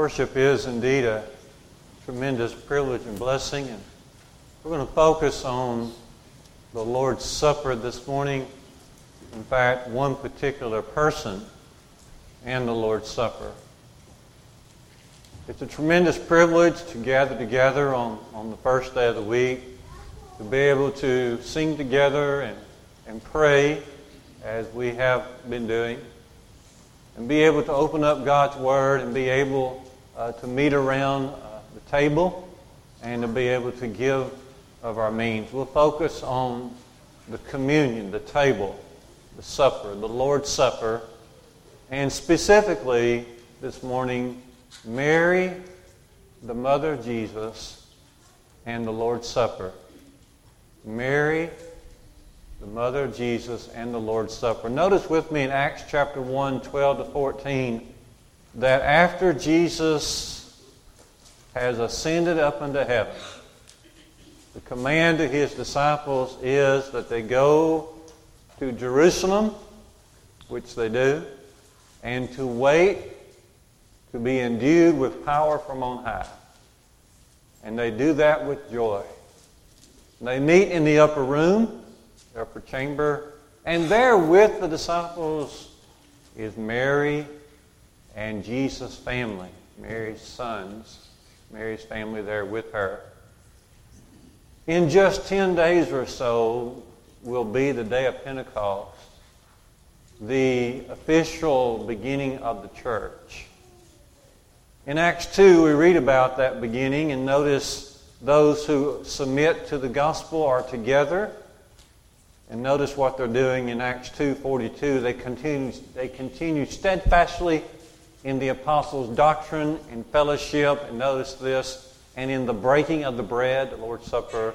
Worship is indeed a tremendous privilege and blessing, and we're going to focus on the Lord's Supper this morning. In fact, one particular person and the Lord's Supper. It's a tremendous privilege to gather together on, on the first day of the week, to be able to sing together and, and pray as we have been doing and be able to open up God's Word and be able uh, to meet around uh, the table and to be able to give of our means. We'll focus on the communion, the table, the supper, the Lord's Supper, and specifically this morning, Mary, the mother of Jesus, and the Lord's Supper. Mary, the mother of Jesus, and the Lord's Supper. Notice with me in Acts chapter 1, 12 to 14, that after Jesus has ascended up into heaven, the command to his disciples is that they go to Jerusalem, which they do, and to wait to be endued with power from on high. And they do that with joy. They meet in the upper room the upper chamber. And there with the disciples is Mary and Jesus' family, Mary's sons, Mary's family there with her. In just 10 days or so will be the day of Pentecost, the official beginning of the church. In Acts 2, we read about that beginning and notice those who submit to the gospel are together and notice what they're doing in Acts 2.42. They continue, they continue steadfastly in the apostles' doctrine and fellowship. And notice this, and in the breaking of the bread, the Lord's Supper,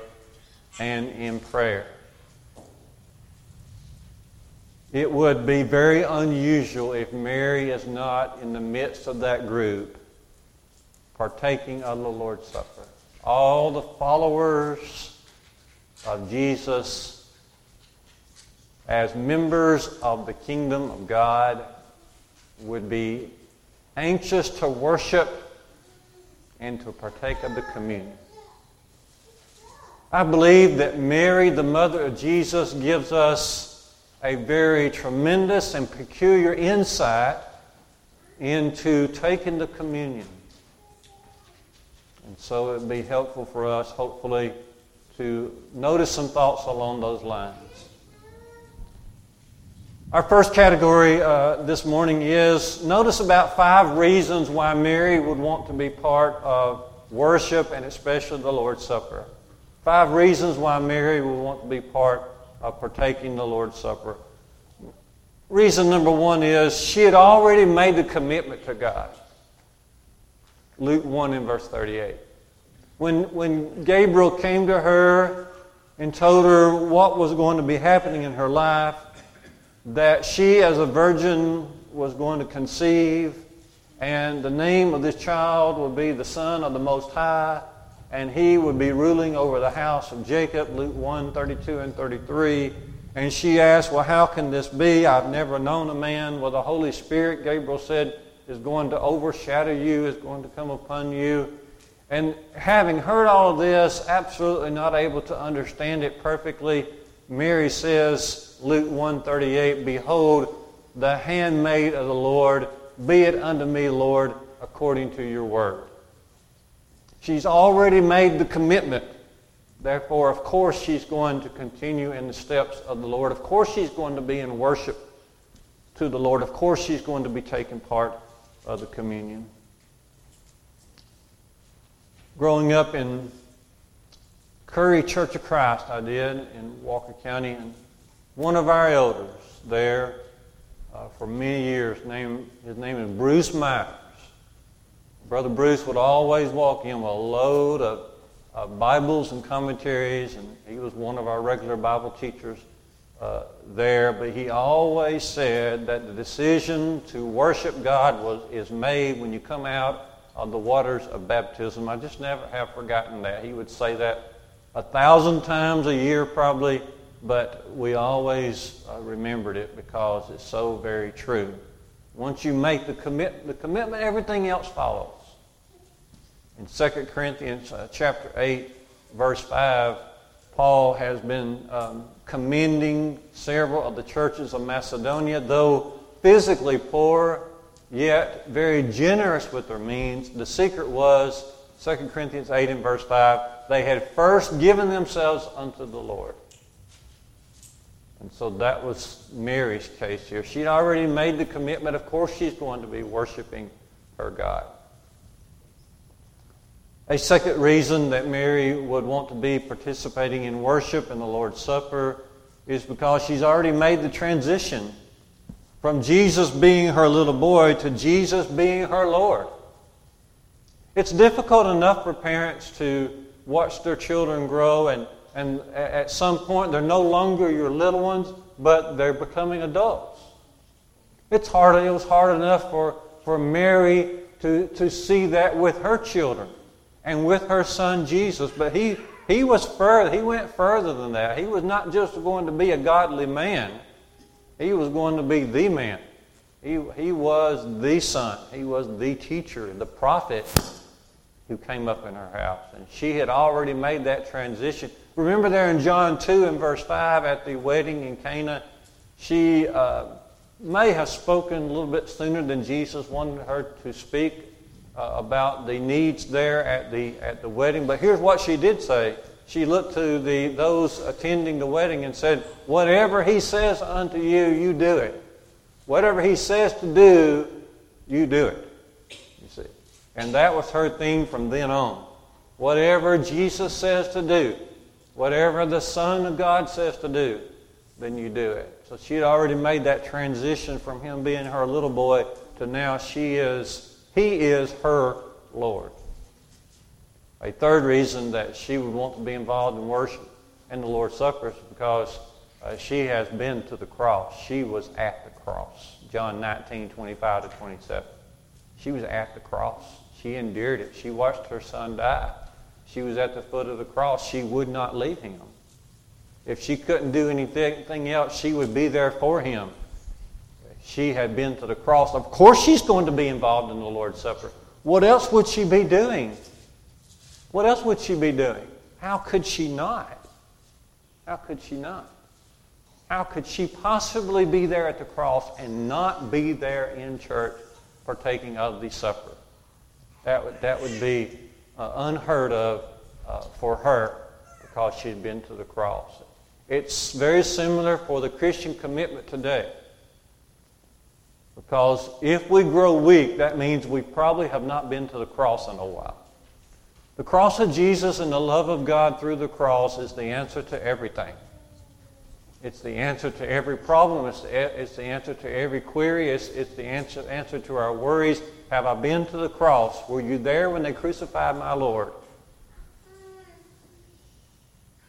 and in prayer. It would be very unusual if Mary is not in the midst of that group partaking of the Lord's Supper. All the followers of Jesus as members of the kingdom of God would be anxious to worship and to partake of the communion. I believe that Mary, the mother of Jesus, gives us a very tremendous and peculiar insight into taking the communion. And so it would be helpful for us, hopefully, to notice some thoughts along those lines. Our first category uh, this morning is notice about five reasons why Mary would want to be part of worship and especially the Lord's Supper. Five reasons why Mary would want to be part of partaking the Lord's Supper. Reason number one is she had already made the commitment to God. Luke 1 in verse 38. When, when Gabriel came to her and told her what was going to be happening in her life, that she, as a virgin, was going to conceive, and the name of this child would be the Son of the Most High, and he would be ruling over the house of Jacob, Luke 1 32 and 33. And she asked, Well, how can this be? I've never known a man. Well, the Holy Spirit, Gabriel said, is going to overshadow you, is going to come upon you. And having heard all of this, absolutely not able to understand it perfectly, Mary says, Luke 138, Behold, the handmaid of the Lord, be it unto me, Lord, according to your word. She's already made the commitment. Therefore, of course, she's going to continue in the steps of the Lord. Of course, she's going to be in worship to the Lord. Of course, she's going to be taking part of the communion. Growing up in Curry Church of Christ, I did in Walker County, and one of our elders there uh, for many years, name, his name is Bruce Myers. Brother Bruce would always walk in with a load of Bibles and commentaries, and he was one of our regular Bible teachers uh, there. But he always said that the decision to worship God was, is made when you come out of the waters of baptism. I just never have forgotten that. He would say that a thousand times a year probably, but we always uh, remembered it because it's so very true. Once you make the, commit, the commitment, everything else follows. In 2 Corinthians uh, chapter 8, verse 5, Paul has been um, commending several of the churches of Macedonia, though physically poor, yet very generous with their means. The secret was 2 Corinthians 8 and verse 5 they had first given themselves unto the Lord. And so that was Mary's case here. She'd already made the commitment. Of course, she's going to be worshiping her God. A second reason that Mary would want to be participating in worship in the Lord's Supper is because she's already made the transition from Jesus being her little boy to Jesus being her Lord. It's difficult enough for parents to watch their children grow, and, and at some point they're no longer your little ones, but they're becoming adults. It's hard, it was hard enough for, for Mary to, to see that with her children and with her son Jesus. But he, he was further, he went further than that. He was not just going to be a godly man, he was going to be the man. He, he was the son, he was the teacher, the prophet who came up in her house. And she had already made that transition. Remember there in John 2 and verse 5 at the wedding in Cana, she uh, may have spoken a little bit sooner than Jesus wanted her to speak uh, about the needs there at the, at the wedding. But here's what she did say. She looked to the, those attending the wedding and said, Whatever he says unto you, you do it. Whatever he says to do, you do it. And that was her theme from then on. Whatever Jesus says to do, whatever the Son of God says to do, then you do it. So she had already made that transition from him being her little boy to now she is he is her Lord. A third reason that she would want to be involved in worship and the Lord's Supper is because uh, she has been to the cross. She was at the cross. John 19, 25 to 27. She was at the cross. She endured it. She watched her son die. She was at the foot of the cross. She would not leave him. If she couldn't do anything else, she would be there for him she had been to the cross. Of course, she's going to be involved in the Lord's Supper. What else would she be doing? What else would she be doing? How could she not? How could she not? How could she possibly be there at the cross and not be there in church partaking of the supper? That would, that would be uh, unheard of uh, for her because she had been to the cross. It's very similar for the Christian commitment today. Because if we grow weak, that means we probably have not been to the cross in a while. The cross of Jesus and the love of God through the cross is the answer to everything. It's the answer to every problem. It's the, it's the answer to every query. It's, it's the answer, answer to our worries. Have I been to the cross? Were you there when they crucified my Lord?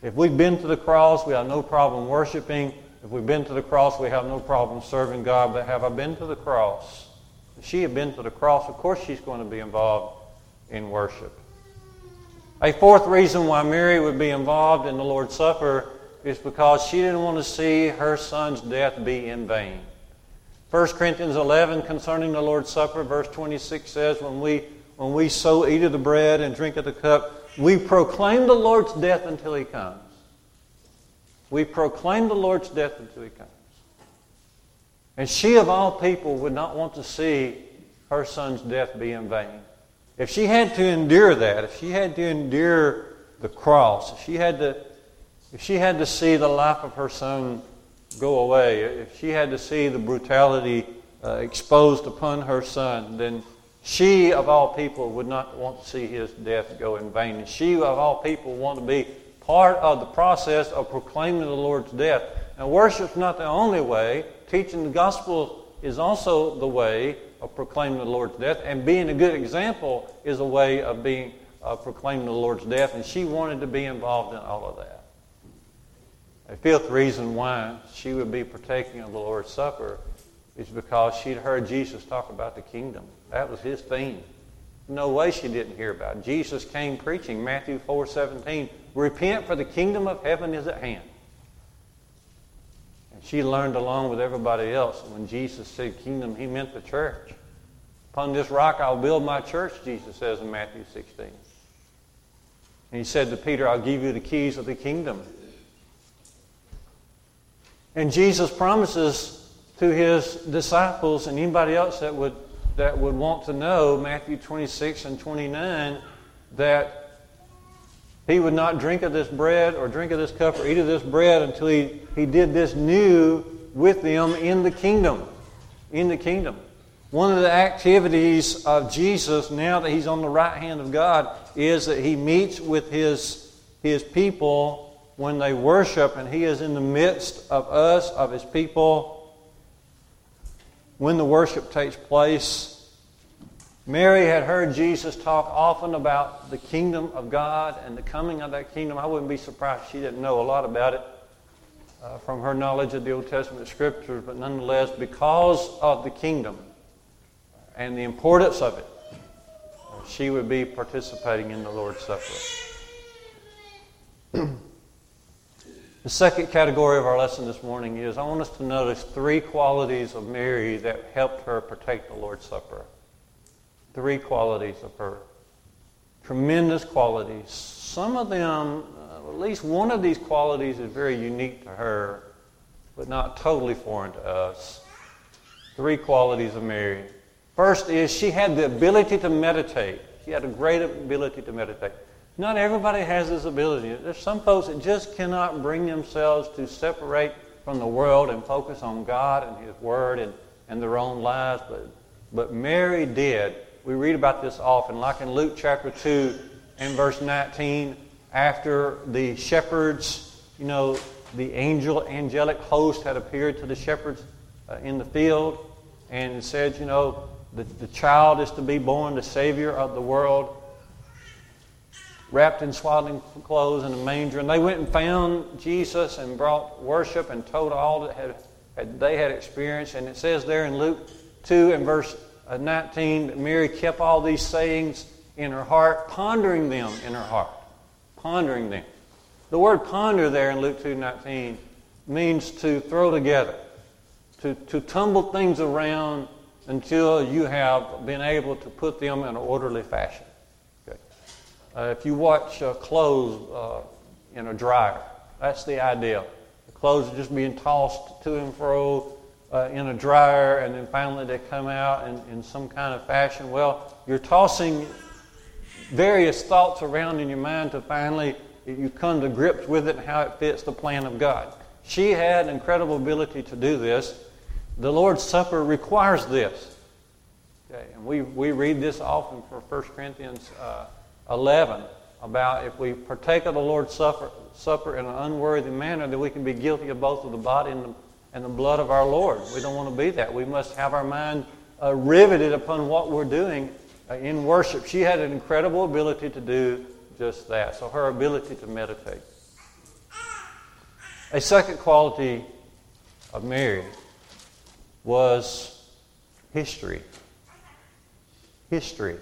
If we've been to the cross, we have no problem worshiping. If we've been to the cross, we have no problem serving God. But have I been to the cross? If she had been to the cross, of course she's going to be involved in worship. A fourth reason why Mary would be involved in the Lord's Supper is because she didn't want to see her son's death be in vain. 1 Corinthians 11 concerning the Lord's Supper, verse 26 says, When we, when we so eat of the bread and drink of the cup, we proclaim the Lord's death until he comes. We proclaim the Lord's death until he comes. And she, of all people, would not want to see her son's death be in vain. If she had to endure that, if she had to endure the cross, if she had to, if she had to see the life of her son go away, if she had to see the brutality uh, exposed upon her son, then she, of all people, would not want to see his death go in vain. And she, of all people, want to be part of the process of proclaiming the Lord's death. Now, worship's not the only way. Teaching the gospel is also the way of proclaiming the Lord's death, and being a good example is a way of being uh, proclaiming the Lord's death. And she wanted to be involved in all of that. A fifth reason why she would be partaking of the Lord's Supper is because she'd heard Jesus talk about the kingdom. That was his theme. No way she didn't hear about it. Jesus came preaching, Matthew 4 17, repent for the kingdom of heaven is at hand. And she learned along with everybody else when Jesus said kingdom, he meant the church. Upon this rock I'll build my church, Jesus says in Matthew 16. And he said to Peter, I'll give you the keys of the kingdom. And Jesus promises to his disciples and anybody else that would, that would want to know, Matthew 26 and 29, that he would not drink of this bread or drink of this cup or eat of this bread until he, he did this new with them in the kingdom. In the kingdom. One of the activities of Jesus, now that he's on the right hand of God, is that he meets with his, his people when they worship, and he is in the midst of us, of his people. When the worship takes place, Mary had heard Jesus talk often about the kingdom of God and the coming of that kingdom. I wouldn't be surprised she didn't know a lot about it uh, from her knowledge of the Old Testament scriptures, but nonetheless, because of the kingdom, and the importance of it, she would be participating in the Lord's Supper. the second category of our lesson this morning is I want us to notice three qualities of Mary that helped her partake the Lord's Supper. Three qualities of her. Tremendous qualities. Some of them, uh, at least one of these qualities, is very unique to her, but not totally foreign to us. Three qualities of Mary. First is she had the ability to meditate. She had a great ability to meditate. Not everybody has this ability. There's some folks that just cannot bring themselves to separate from the world and focus on God and His Word and, and their own lives. But, but Mary did. We read about this often, like in Luke chapter 2 and verse 19, after the shepherds, you know, the angel, angelic host had appeared to the shepherds uh, in the field and said, you know, the, the child is to be born, the Savior of the world, wrapped in swaddling clothes in a manger. And they went and found Jesus and brought worship and told all that had, had they had experienced. And it says there in Luke 2 and verse uh, 19 that Mary kept all these sayings in her heart, pondering them in her heart. Pondering them. The word ponder there in Luke 2.19 means to throw together, to, to tumble things around until you have been able to put them in an orderly fashion. Uh, if you watch uh, clothes uh, in a dryer, that's the idea. The clothes are just being tossed to and fro uh, in a dryer, and then finally they come out in, in some kind of fashion. Well, you're tossing various thoughts around in your mind to finally you come to grips with it and how it fits the plan of God. She had incredible ability to do this. The Lord's Supper requires this. Okay, and we, we read this often for 1 Corinthians uh, 11 about if we partake of the Lord's Supper, supper in an unworthy manner, that we can be guilty of both of the body and the, and the blood of our Lord. We don't want to be that. We must have our mind uh, riveted upon what we're doing uh, in worship. She had an incredible ability to do just that. So her ability to meditate. A second quality of Mary was history. History.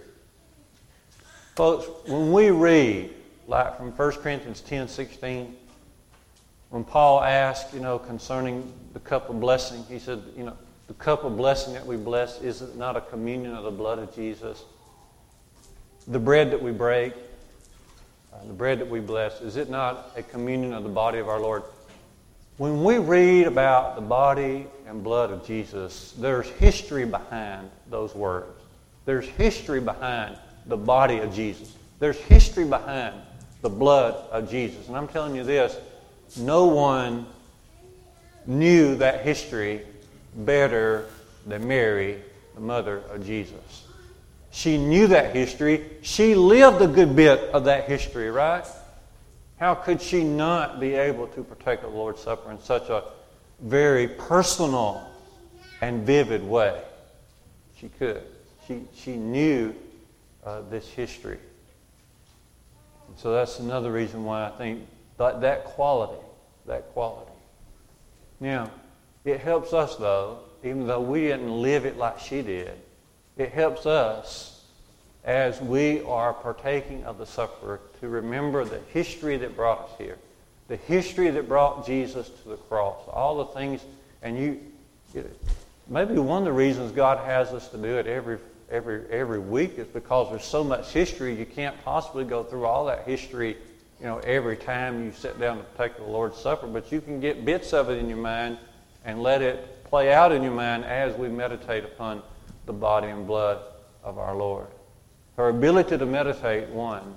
Folks, when we read, like from 1 Corinthians 10 16, when Paul asked, you know, concerning the cup of blessing, he said, you know, the cup of blessing that we bless, is it not a communion of the blood of Jesus? The bread that we break, uh, the bread that we bless, is it not a communion of the body of our Lord? When we read about the body and blood of Jesus, there's history behind those words. There's history behind the body of Jesus. There's history behind the blood of Jesus. And I'm telling you this no one knew that history better than Mary, the mother of Jesus. She knew that history. She lived a good bit of that history, right? How could she not be able to partake of the Lord's Supper in such a very personal and vivid way? She could. She, she knew uh, this history. And so that's another reason why I think that, that quality, that quality. Now, it helps us, though, even though we didn't live it like she did, it helps us as we are partaking of the supper to remember the history that brought us here, the history that brought Jesus to the cross, all the things, and you, maybe one of the reasons God has us to do it every every every week is because there's so much history you can't possibly go through all that history you know every time you sit down to take the Lord's Supper but you can get bits of it in your mind and let it play out in your mind as we meditate upon the body and blood of our Lord. Her ability to meditate one.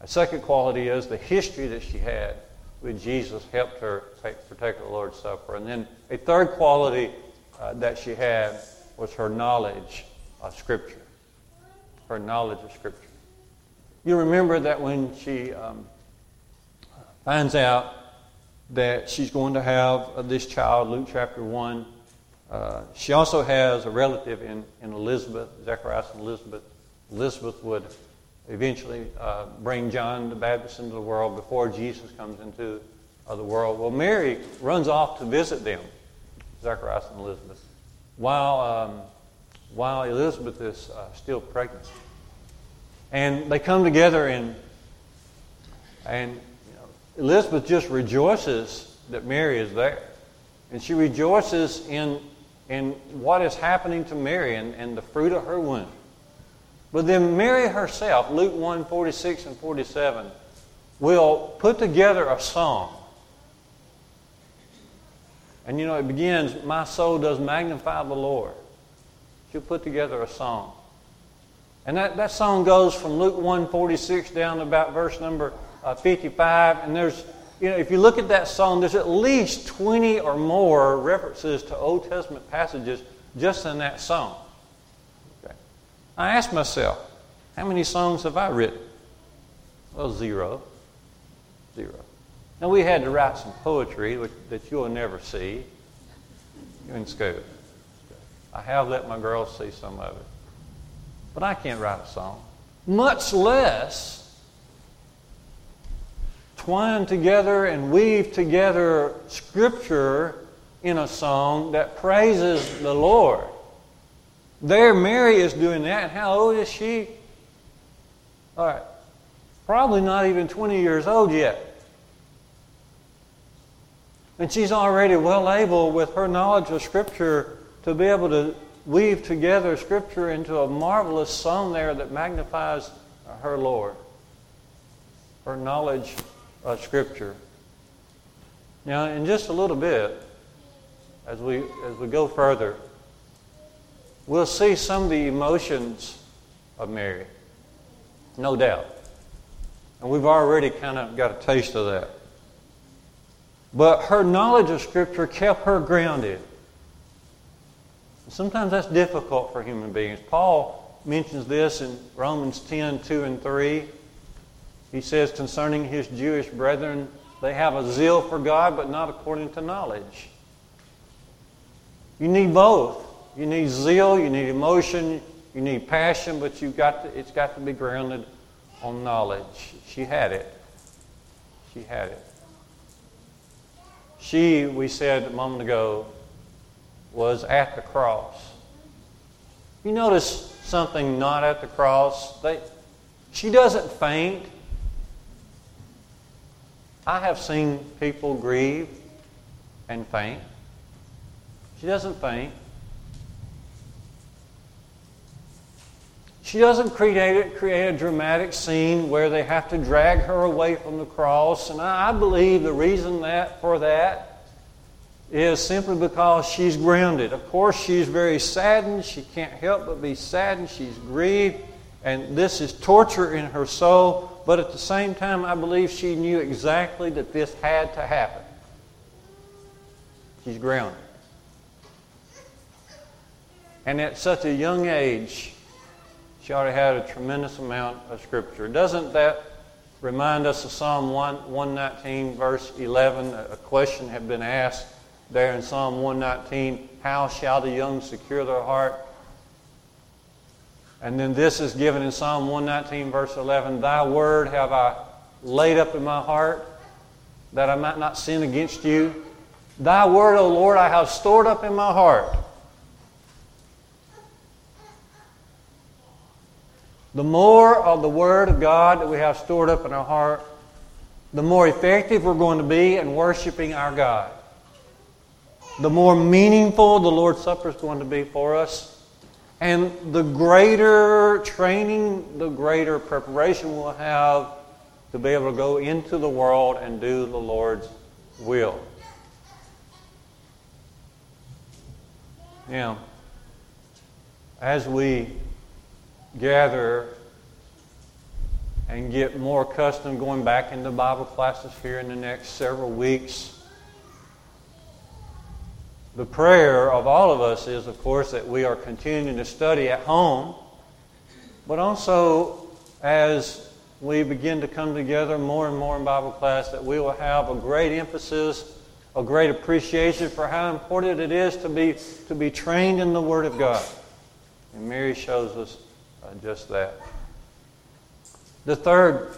A second quality is the history that she had with Jesus helped her take, partake of the Lord's Supper. And then a third quality uh, that she had was her knowledge of Scripture. Her knowledge of Scripture. You remember that when she um, finds out that she's going to have uh, this child, Luke chapter 1, uh, she also has a relative in, in Elizabeth, Zacharias and Elizabeth. Elizabeth would eventually uh, bring John the Baptist into the world before Jesus comes into uh, the world. Well, Mary runs off to visit them, Zacharias and Elizabeth while, um, while Elizabeth is uh, still pregnant. And they come together, and, and you know, Elizabeth just rejoices that Mary is there. And she rejoices in, in what is happening to Mary and, and the fruit of her womb. But then Mary herself, Luke 1 46 and 47, will put together a song and you know, it begins, My soul does magnify the Lord. She'll put together a song. And that, that song goes from Luke 146 down to about verse number uh, 55. And there's, you know, if you look at that song, there's at least 20 or more references to Old Testament passages just in that song. Okay. I asked myself, how many songs have I written? Well, zero. Zero. Now, we had to write some poetry which, that you'll never see in school. I have let my girls see some of it. But I can't write a song, much less twine together and weave together scripture in a song that praises the Lord. There, Mary is doing that. How old is she? All right. Probably not even 20 years old yet. And she's already well able, with her knowledge of Scripture, to be able to weave together Scripture into a marvelous song there that magnifies her Lord. Her knowledge of Scripture. Now, in just a little bit, as we, as we go further, we'll see some of the emotions of Mary. No doubt. And we've already kind of got a taste of that. But her knowledge of Scripture kept her grounded. Sometimes that's difficult for human beings. Paul mentions this in Romans 10 2 and 3. He says concerning his Jewish brethren, they have a zeal for God, but not according to knowledge. You need both. You need zeal, you need emotion, you need passion, but you've got to, it's got to be grounded on knowledge. She had it. She had it. She, we said a moment ago, was at the cross. You notice something not at the cross? They, she doesn't faint. I have seen people grieve and faint. She doesn't faint. She doesn't create, create a dramatic scene where they have to drag her away from the cross. And I, I believe the reason that for that is simply because she's grounded. Of course, she's very saddened. She can't help but be saddened. She's grieved. And this is torture in her soul. But at the same time, I believe she knew exactly that this had to happen. She's grounded. And at such a young age, she already had a tremendous amount of Scripture. Doesn't that remind us of Psalm 1, 119, verse 11? A question had been asked there in Psalm 119 How shall the young secure their heart? And then this is given in Psalm 119, verse 11 Thy word have I laid up in my heart, that I might not sin against you. Thy word, O Lord, I have stored up in my heart The more of the Word of God that we have stored up in our heart, the more effective we're going to be in worshiping our God. The more meaningful the Lord's Supper is going to be for us. And the greater training, the greater preparation we'll have to be able to go into the world and do the Lord's will. Now, as we gather and get more accustomed going back into Bible classes here in the next several weeks, the prayer of all of us is, of course, that we are continuing to study at home, but also as we begin to come together more and more in Bible class, that we will have a great emphasis, a great appreciation for how important it is to be, to be trained in the Word of God. And Mary shows us uh, just that. The third,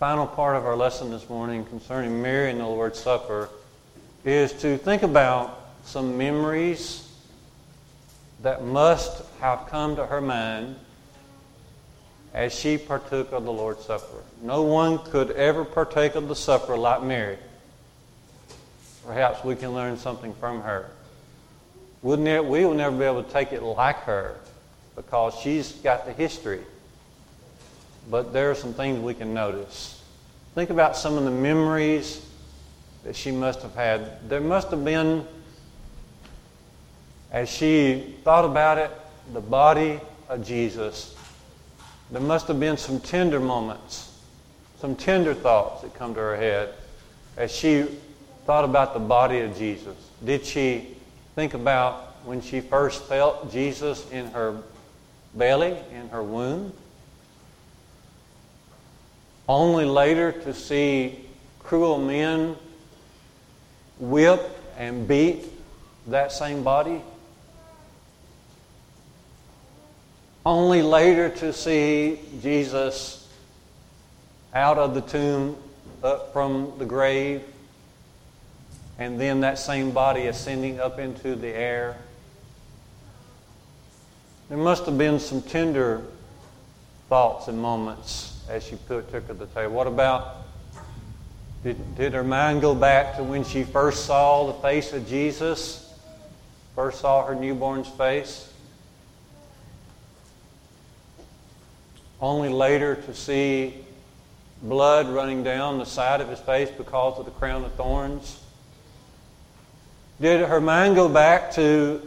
final part of our lesson this morning concerning Mary and the Lord's Supper is to think about some memories that must have come to her mind as she partook of the Lord's Supper. No one could ever partake of the supper like Mary. Perhaps we can learn something from her. It? We will never be able to take it like her because she's got the history. But there are some things we can notice. Think about some of the memories that she must have had. There must have been, as she thought about it, the body of Jesus there must have been some tender moments, some tender thoughts that come to her head as she thought about the body of Jesus. Did she think about when she first felt Jesus in her belly, in her womb? Only later to see cruel men whip and beat that same body? Only later to see Jesus out of the tomb, up from the grave, and then that same body ascending up into the air. There must have been some tender thoughts and moments as she took at the table. What about, did, did her mind go back to when she first saw the face of Jesus? First saw her newborn's face? Only later to see blood running down the side of his face because of the crown of thorns? Did her mind go back to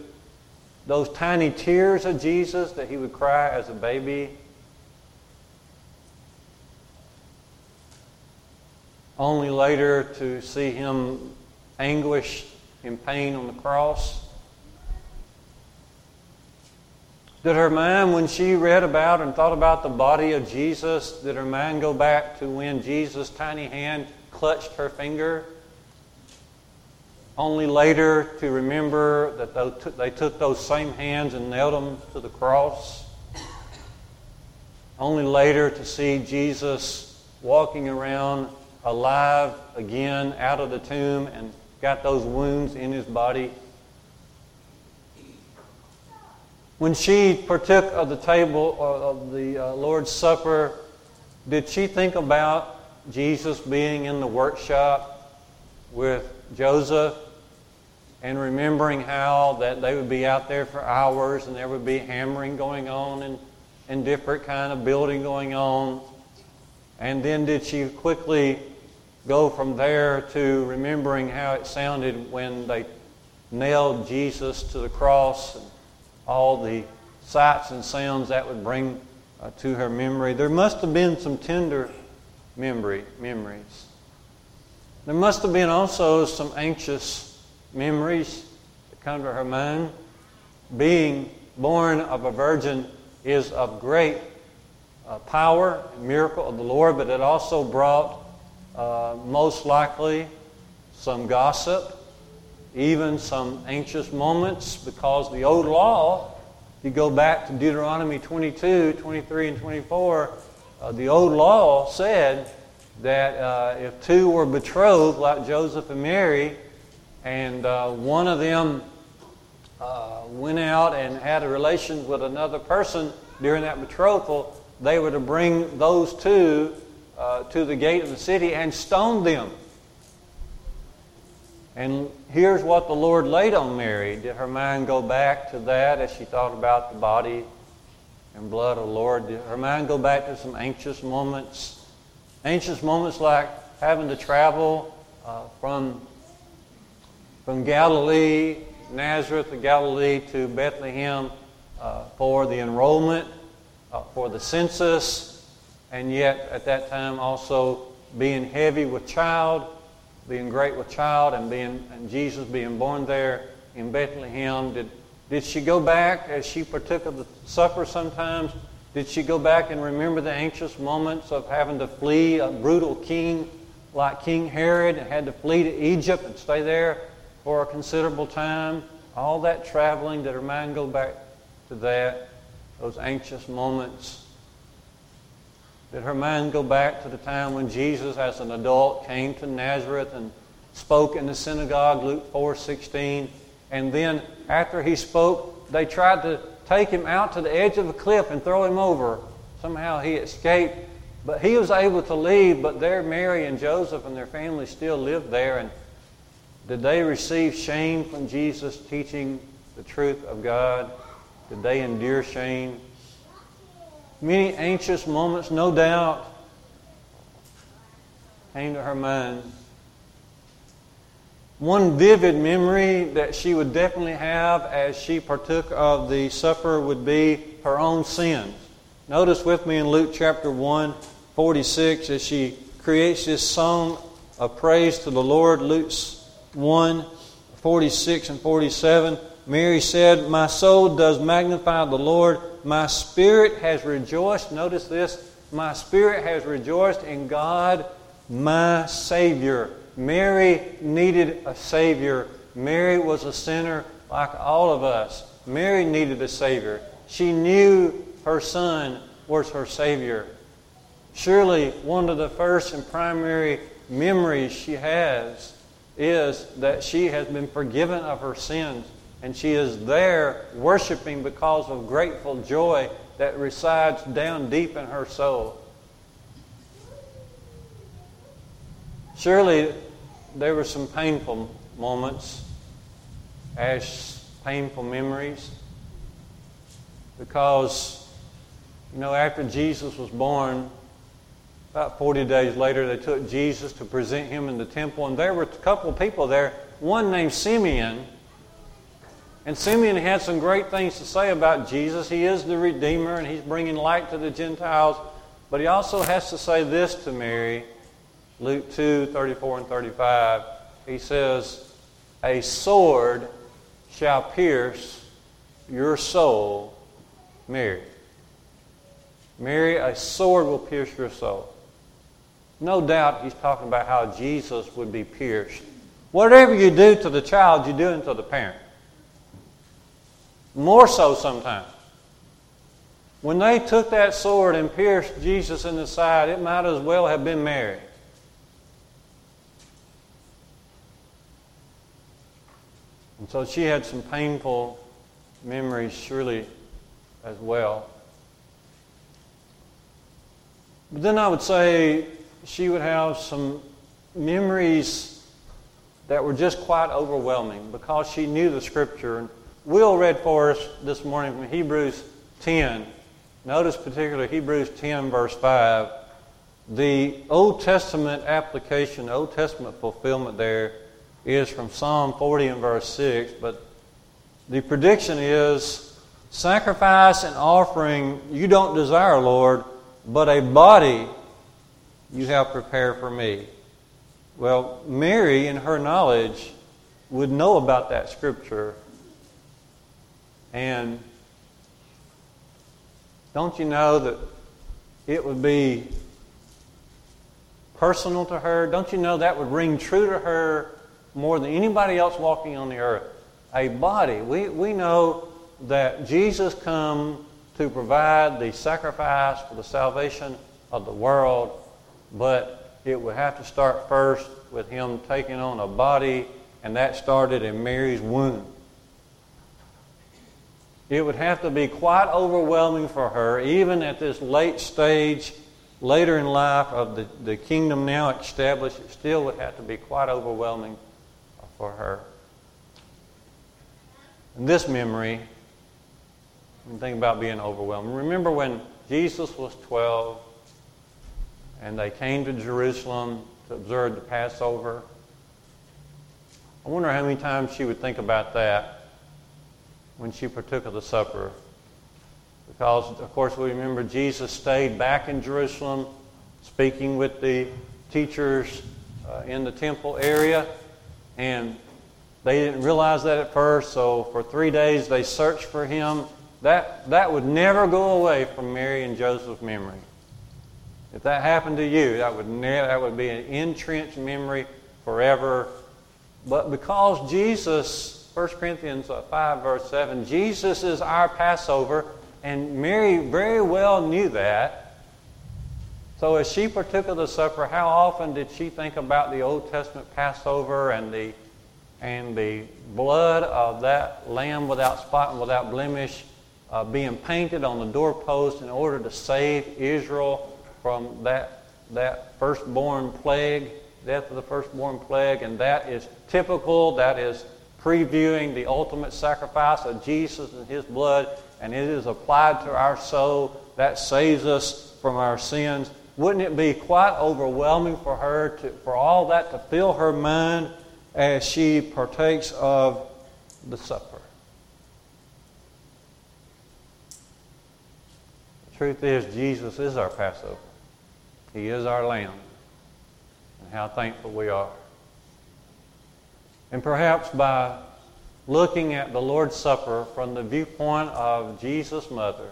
those tiny tears of Jesus that he would cry as a baby? Only later to see him anguished in pain on the cross? Did her mind, when she read about and thought about the body of Jesus, did her mind go back to when Jesus' tiny hand clutched her finger? Only later to remember that they took those same hands and nailed them to the cross? Only later to see Jesus walking around alive again out of the tomb and got those wounds in his body? When she partook of the table uh, of the uh, Lord's Supper, did she think about Jesus being in the workshop with Joseph and remembering how that they would be out there for hours and there would be hammering going on and, and different kind of building going on? And then did she quickly go from there to remembering how it sounded when they nailed Jesus to the cross and all the sights and sounds that would bring uh, to her memory. There must have been some tender memory memories. There must have been also some anxious memories that come to her mind. Being born of a virgin is of great uh, power miracle of the Lord, but it also brought uh, most likely some gossip even some anxious moments because the old law, if you go back to Deuteronomy 22, 23, and 24, uh, the old law said that uh, if two were betrothed, like Joseph and Mary, and uh, one of them uh, went out and had a relation with another person during that betrothal, they were to bring those two uh, to the gate of the city and stone them And here's what the Lord laid on Mary. Did her mind go back to that as she thought about the body and blood of the Lord? Did her mind go back to some anxious moments? Anxious moments like having to travel uh, from, from Galilee, Nazareth of Galilee, to Bethlehem uh, for the enrollment, uh, for the census, and yet at that time also being heavy with child being great with child and being and Jesus being born there in Bethlehem. Did did she go back as she partook of the supper sometimes? Did she go back and remember the anxious moments of having to flee a brutal king like King Herod and had to flee to Egypt and stay there for a considerable time? All that traveling, did her mind go back to that? Those anxious moments did her mind go back to the time when Jesus, as an adult, came to Nazareth and spoke in the synagogue, Luke 4:16, and then after he spoke, they tried to take him out to the edge of a cliff and throw him over. Somehow he escaped, but he was able to leave. But there, Mary and Joseph and their family still lived there. And did they receive shame from Jesus teaching the truth of God? Did they endure shame? Many anxious moments, no doubt, came to her mind. One vivid memory that she would definitely have as she partook of the supper would be her own sins. Notice with me in Luke chapter 1, 46, as she creates this song of praise to the Lord. Luke 1, 46 and 47. Mary said, My soul does magnify the Lord my spirit has rejoiced. Notice this. My spirit has rejoiced in God, my Savior. Mary needed a Savior. Mary was a sinner like all of us. Mary needed a Savior. She knew her Son was her Savior. Surely, one of the first and primary memories she has is that she has been forgiven of her sins and she is there worshiping because of grateful joy that resides down deep in her soul. Surely there were some painful moments, as painful memories, because, you know, after Jesus was born, about 40 days later, they took Jesus to present him in the temple, and there were a couple of people there, one named Simeon and Simeon had some great things to say about Jesus. He is the Redeemer and he's bringing light to the Gentiles. But he also has to say this to Mary Luke 2 34 and 35. He says, A sword shall pierce your soul, Mary. Mary, a sword will pierce your soul. No doubt he's talking about how Jesus would be pierced. Whatever you do to the child, you do it to the parent. More so sometimes. When they took that sword and pierced Jesus in the side, it might as well have been Mary. And so she had some painful memories, surely, as well. But then I would say she would have some memories that were just quite overwhelming because she knew the Scripture Will read for us this morning from Hebrews 10. Notice particularly Hebrews 10, verse 5. The Old Testament application, Old Testament fulfillment there is from Psalm 40 and verse 6. But the prediction is sacrifice and offering you don't desire, Lord, but a body you have prepared for me. Well, Mary, in her knowledge, would know about that scripture and don't you know that it would be personal to her? Don't you know that would ring true to her more than anybody else walking on the earth? A body. We, we know that Jesus come to provide the sacrifice for the salvation of the world, but it would have to start first with him taking on a body, and that started in Mary's womb. It would have to be quite overwhelming for her, even at this late stage, later in life of the, the kingdom now established, it still would have to be quite overwhelming for her. And this memory, think about being overwhelmed. Remember when Jesus was 12 and they came to Jerusalem to observe the Passover? I wonder how many times she would think about that when she partook of the supper. Because, of course, we remember Jesus stayed back in Jerusalem speaking with the teachers uh, in the temple area, and they didn't realize that at first, so for three days they searched for him. That, that would never go away from Mary and Joseph's memory. If that happened to you, that would, ne- that would be an entrenched memory forever. But because Jesus, 1 Corinthians 5, verse 7, Jesus is our Passover, and Mary very well knew that. So as she partook of the supper, how often did she think about the Old Testament Passover and the and the blood of that lamb without spot and without blemish uh, being painted on the doorpost in order to save Israel from that, that firstborn plague, death of the firstborn plague. And that is typical, that is previewing the ultimate sacrifice of Jesus and his blood. And it is applied to our soul. That saves us from our sins. Wouldn't it be quite overwhelming for her to, for all that to fill her mind as she partakes of the supper. The truth is, Jesus is our Passover. He is our Lamb. And how thankful we are. And perhaps by looking at the Lord's Supper from the viewpoint of Jesus' mother,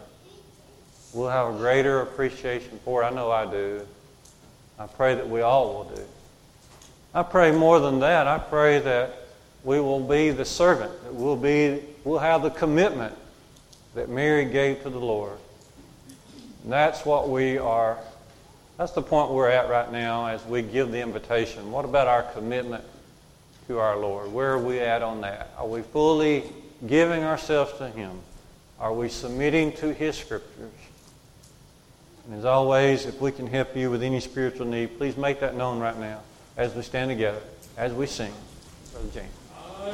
we'll have a greater appreciation for it. I know I do. I pray that we all will do. I pray more than that. I pray that we will be the servant, that we'll, be, we'll have the commitment that Mary gave to the Lord. And that's what we are, that's the point we're at right now as we give the invitation. What about our commitment to our Lord? Where are we at on that? Are we fully giving ourselves to Him? Are we submitting to His Scriptures? And as always, if we can help you with any spiritual need, please make that known right now as we stand together, as we sing. Brother James.